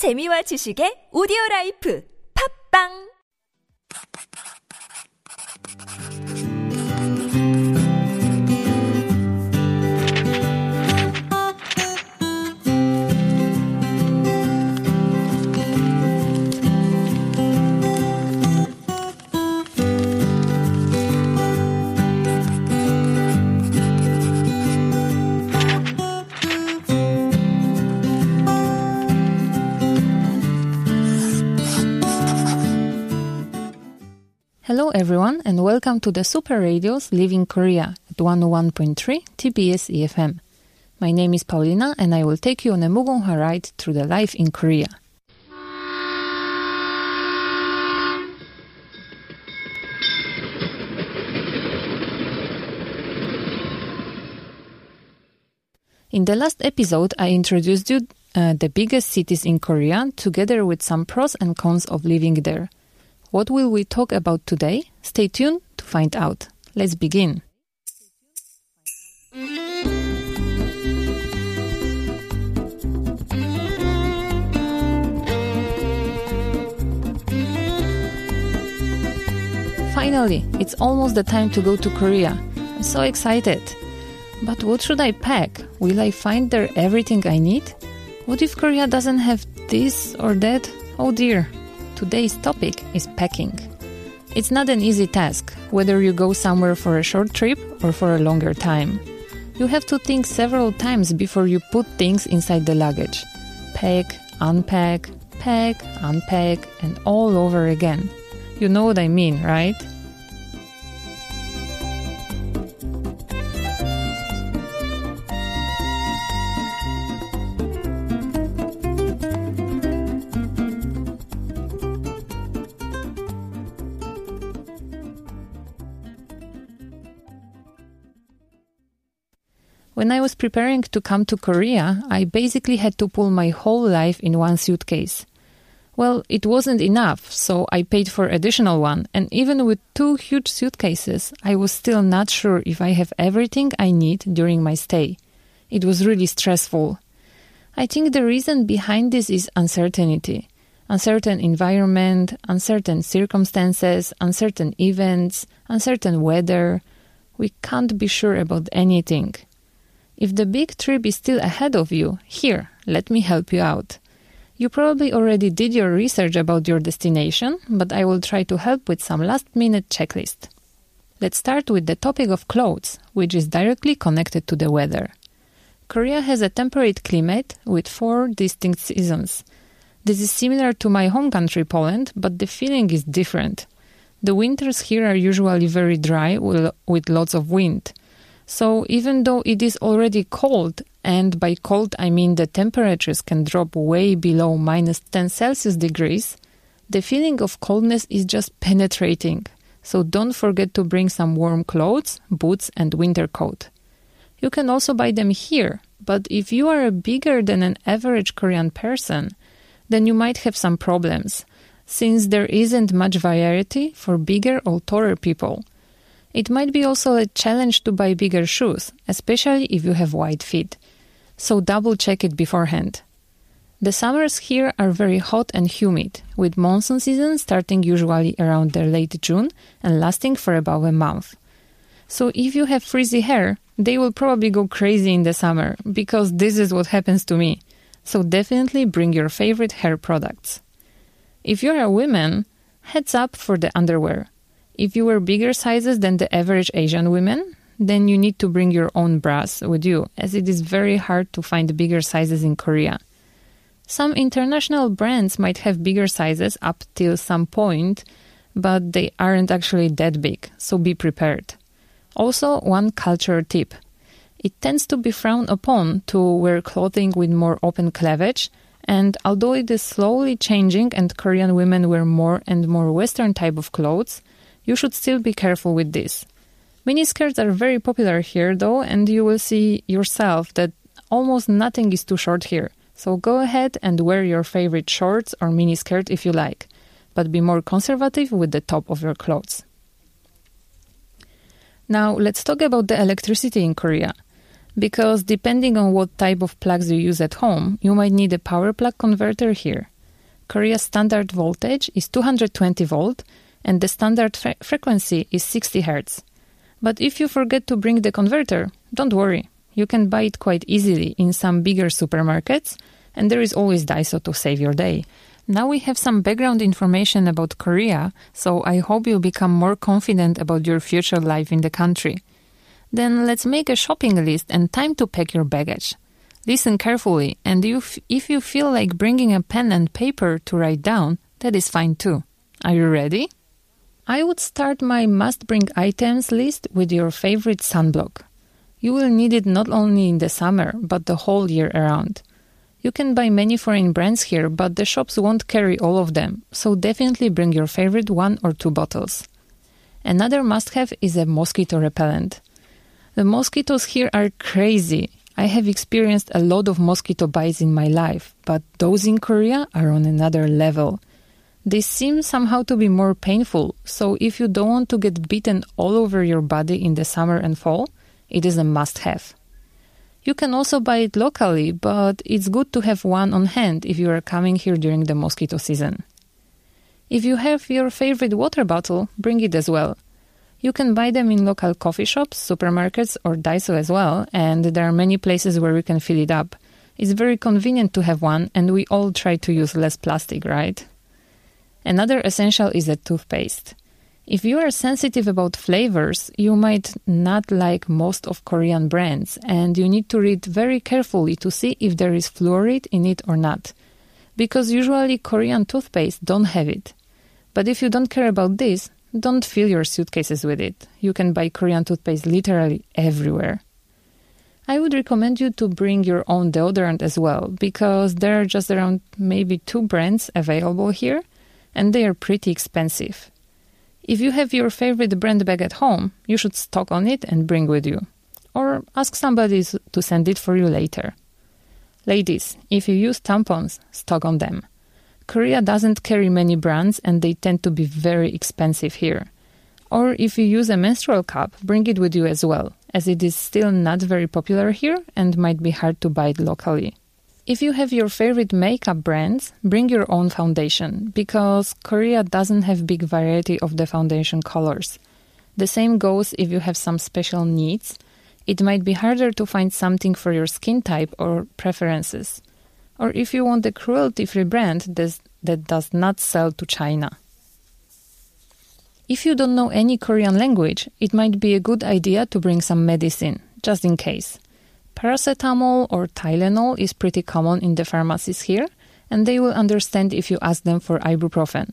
재미와 지식의 오디오 라이프. 팝빵 Hello everyone and welcome to the Super Radios Living Korea at 101.3 TBS EFM. My name is Paulina and I will take you on a Mugunghwa ride through the life in Korea. In the last episode, I introduced you uh, the biggest cities in Korea together with some pros and cons of living there. What will we talk about today? Stay tuned to find out. Let's begin. Finally, it's almost the time to go to Korea. I'm so excited. But what should I pack? Will I find there everything I need? What if Korea doesn't have this or that? Oh dear. Today's topic is packing. It's not an easy task, whether you go somewhere for a short trip or for a longer time. You have to think several times before you put things inside the luggage. Pack, unpack, pack, unpack, and all over again. You know what I mean, right? When I was preparing to come to Korea, I basically had to pull my whole life in one suitcase. Well, it wasn't enough, so I paid for additional one, and even with two huge suitcases, I was still not sure if I have everything I need during my stay. It was really stressful. I think the reason behind this is uncertainty. Uncertain environment, uncertain circumstances, uncertain events, uncertain weather. We can't be sure about anything. If the big trip is still ahead of you, here, let me help you out. You probably already did your research about your destination, but I will try to help with some last minute checklist. Let's start with the topic of clothes, which is directly connected to the weather. Korea has a temperate climate with four distinct seasons. This is similar to my home country Poland, but the feeling is different. The winters here are usually very dry with lots of wind. So even though it is already cold, and by cold I mean the temperatures can drop way below minus 10 Celsius degrees, the feeling of coldness is just penetrating. So don't forget to bring some warm clothes, boots, and winter coat. You can also buy them here, but if you are bigger than an average Korean person, then you might have some problems, since there isn't much variety for bigger or taller people. It might be also a challenge to buy bigger shoes, especially if you have wide feet. So double check it beforehand. The summers here are very hot and humid, with monsoon season starting usually around the late June and lasting for about a month. So if you have frizzy hair, they will probably go crazy in the summer, because this is what happens to me. So definitely bring your favorite hair products. If you're a woman, heads up for the underwear. If you wear bigger sizes than the average Asian women, then you need to bring your own bras with you, as it is very hard to find bigger sizes in Korea. Some international brands might have bigger sizes up till some point, but they aren't actually that big, so be prepared. Also, one cultural tip. It tends to be frowned upon to wear clothing with more open cleavage, and although it is slowly changing and Korean women wear more and more Western type of clothes, you should still be careful with this. Miniskirts are very popular here, though, and you will see yourself that almost nothing is too short here. So go ahead and wear your favorite shorts or miniskirt if you like, but be more conservative with the top of your clothes. Now, let's talk about the electricity in Korea. because depending on what type of plugs you use at home, you might need a power plug converter here. Korea's standard voltage is 220 volt and the standard fre- frequency is 60 Hz. But if you forget to bring the converter, don't worry. You can buy it quite easily in some bigger supermarkets, and there is always Daiso to save your day. Now we have some background information about Korea, so I hope you become more confident about your future life in the country. Then let's make a shopping list and time to pack your baggage. Listen carefully, and if, if you feel like bringing a pen and paper to write down, that is fine too. Are you ready? I would start my must bring items list with your favorite sunblock. You will need it not only in the summer, but the whole year around. You can buy many foreign brands here, but the shops won't carry all of them, so definitely bring your favorite one or two bottles. Another must have is a mosquito repellent. The mosquitoes here are crazy. I have experienced a lot of mosquito bites in my life, but those in Korea are on another level. They seem somehow to be more painful, so if you don't want to get bitten all over your body in the summer and fall, it is a must have. You can also buy it locally, but it's good to have one on hand if you are coming here during the mosquito season. If you have your favorite water bottle, bring it as well. You can buy them in local coffee shops, supermarkets, or Daiso as well, and there are many places where you can fill it up. It's very convenient to have one, and we all try to use less plastic, right? Another essential is a toothpaste. If you are sensitive about flavors, you might not like most of Korean brands, and you need to read very carefully to see if there is fluoride in it or not. Because usually Korean toothpaste don't have it. But if you don't care about this, don't fill your suitcases with it. You can buy Korean toothpaste literally everywhere. I would recommend you to bring your own deodorant as well, because there are just around maybe two brands available here and they are pretty expensive. If you have your favorite brand bag at home, you should stock on it and bring with you. Or ask somebody to send it for you later. Ladies, if you use tampons, stock on them. Korea doesn't carry many brands and they tend to be very expensive here. Or if you use a menstrual cup, bring it with you as well, as it is still not very popular here and might be hard to buy locally. If you have your favorite makeup brands, bring your own foundation because Korea doesn't have big variety of the foundation colors. The same goes if you have some special needs. It might be harder to find something for your skin type or preferences. Or if you want a cruelty-free brand that does not sell to China. If you don't know any Korean language, it might be a good idea to bring some medicine, just in case. Paracetamol or Tylenol is pretty common in the pharmacies here, and they will understand if you ask them for ibuprofen.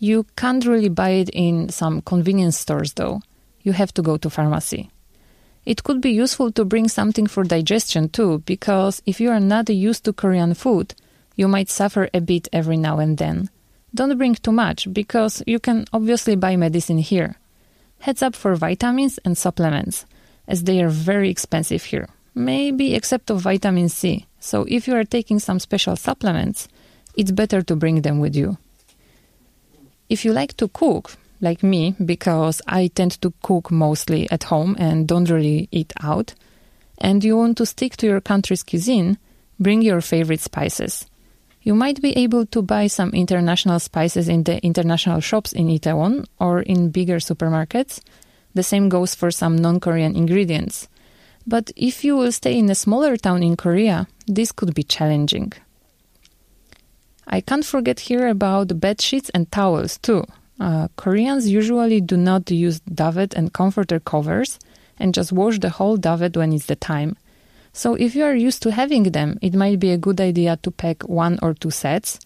You can't really buy it in some convenience stores though. You have to go to pharmacy. It could be useful to bring something for digestion too, because if you are not used to Korean food, you might suffer a bit every now and then. Don't bring too much, because you can obviously buy medicine here. Heads up for vitamins and supplements, as they are very expensive here maybe except of vitamin C. So if you are taking some special supplements, it's better to bring them with you. If you like to cook, like me, because I tend to cook mostly at home and don't really eat out, and you want to stick to your country's cuisine, bring your favorite spices. You might be able to buy some international spices in the international shops in Itaewon or in bigger supermarkets. The same goes for some non Korean ingredients. But if you will stay in a smaller town in Korea, this could be challenging. I can't forget here about bed sheets and towels too. Uh, Koreans usually do not use duvet and comforter covers and just wash the whole duvet when it's the time. So if you are used to having them, it might be a good idea to pack one or two sets.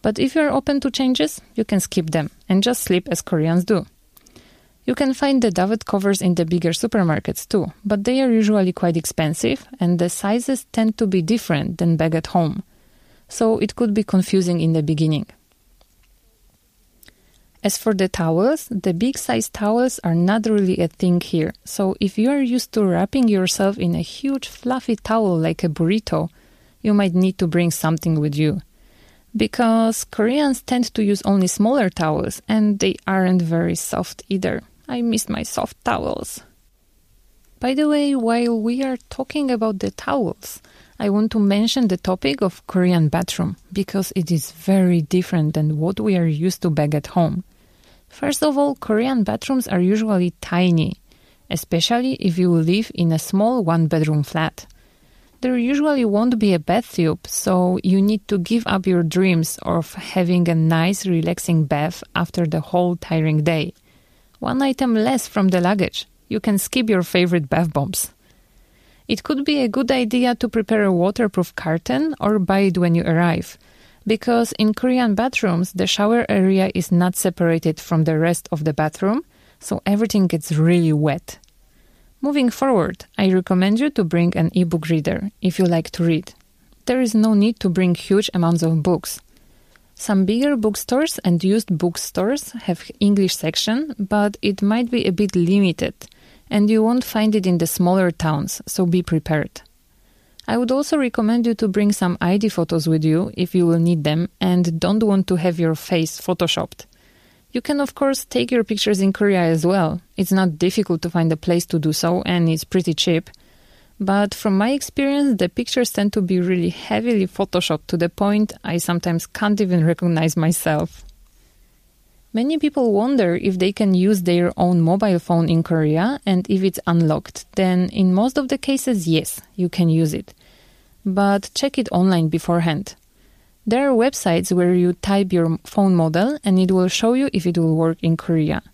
But if you are open to changes, you can skip them and just sleep as Koreans do. You can find the duvet covers in the bigger supermarkets too, but they are usually quite expensive and the sizes tend to be different than back at home. So it could be confusing in the beginning. As for the towels, the big size towels are not really a thing here. So if you are used to wrapping yourself in a huge fluffy towel like a burrito, you might need to bring something with you. Because Koreans tend to use only smaller towels and they aren't very soft either. I miss my soft towels. By the way, while we are talking about the towels, I want to mention the topic of Korean bathroom because it is very different than what we are used to back at home. First of all, Korean bathrooms are usually tiny, especially if you live in a small one bedroom flat. There usually won't be a bathtub, so you need to give up your dreams of having a nice, relaxing bath after the whole tiring day. One item less from the luggage you can skip your favorite bath bombs. It could be a good idea to prepare a waterproof curtain or buy it when you arrive, because in Korean bathrooms, the shower area is not separated from the rest of the bathroom, so everything gets really wet. Moving forward, I recommend you to bring an ebook reader if you like to read. There is no need to bring huge amounts of books. Some bigger bookstores and used bookstores have English section, but it might be a bit limited and you won't find it in the smaller towns, so be prepared. I would also recommend you to bring some ID photos with you if you will need them and don't want to have your face photoshopped. You can, of course, take your pictures in Korea as well. It's not difficult to find a place to do so and it's pretty cheap. But from my experience, the pictures tend to be really heavily photoshopped to the point I sometimes can't even recognize myself. Many people wonder if they can use their own mobile phone in Korea and if it's unlocked. Then, in most of the cases, yes, you can use it. But check it online beforehand. There are websites where you type your phone model and it will show you if it will work in Korea.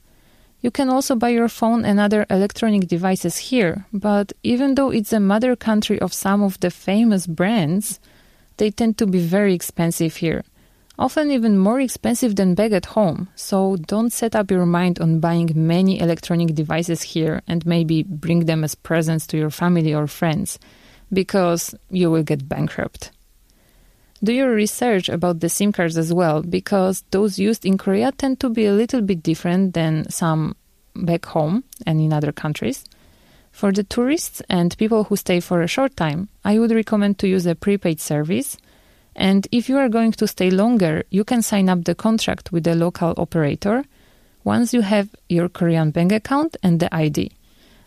You can also buy your phone and other electronic devices here, but even though it's a mother country of some of the famous brands, they tend to be very expensive here often even more expensive than back at home. So don't set up your mind on buying many electronic devices here and maybe bring them as presents to your family or friends, because you will get bankrupt. Do your research about the SIM cards as well, because those used in Korea tend to be a little bit different than some back home and in other countries. For the tourists and people who stay for a short time, I would recommend to use a prepaid service and if you are going to stay longer, you can sign up the contract with the local operator once you have your Korean bank account and the ID.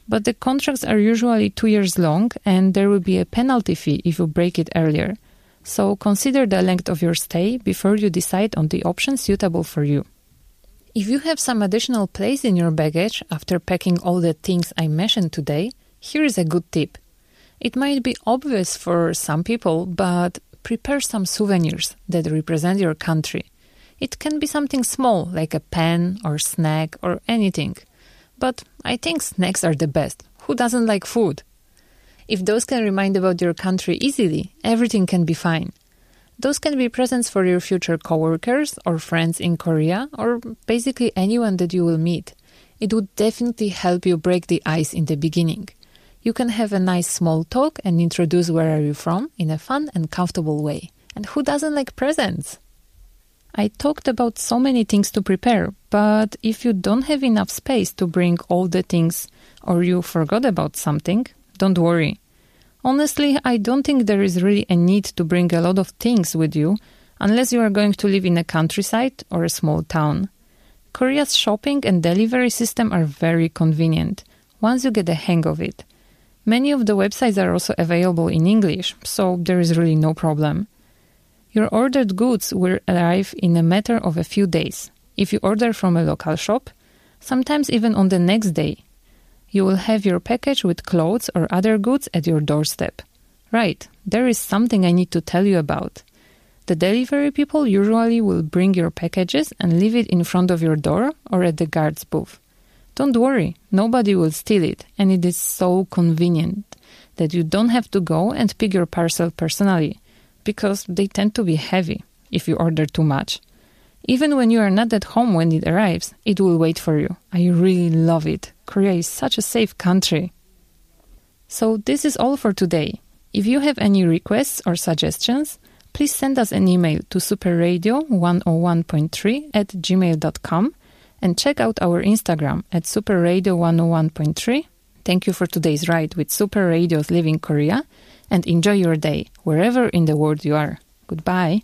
But the contracts are usually two years long, and there will be a penalty fee if you break it earlier. So consider the length of your stay before you decide on the option suitable for you. If you have some additional place in your baggage after packing all the things I mentioned today, here is a good tip. It might be obvious for some people, but prepare some souvenirs that represent your country. It can be something small, like a pen or snack or anything. But I think snacks are the best. Who doesn't like food? If those can remind about your country easily, everything can be fine. Those can be presents for your future coworkers or friends in Korea or basically anyone that you will meet. It would definitely help you break the ice in the beginning you can have a nice small talk and introduce where are you from in a fun and comfortable way. And who doesn't like presents? I talked about so many things to prepare, but if you don't have enough space to bring all the things or you forgot about something, don't worry. Honestly, I don't think there is really a need to bring a lot of things with you unless you are going to live in a countryside or a small town. Korea's shopping and delivery system are very convenient once you get the hang of it. Many of the websites are also available in English, so there is really no problem. Your ordered goods will arrive in a matter of a few days. If you order from a local shop, sometimes even on the next day, you will have your package with clothes or other goods at your doorstep. Right, there is something I need to tell you about. The delivery people usually will bring your packages and leave it in front of your door or at the guard's booth. Don't worry, nobody will steal it, and it is so convenient that you don't have to go and pick your parcel personally, because they tend to be heavy if you order too much. Even when you are not at home when it arrives, it will wait for you. I really love it. Korea is such a safe country. So, this is all for today. If you have any requests or suggestions, please send us an email to superradio101.3 at gmail.com and check out our Instagram at superradio101.3. Thank you for today's ride with Super Radio's Living Korea and enjoy your day wherever in the world you are. Goodbye.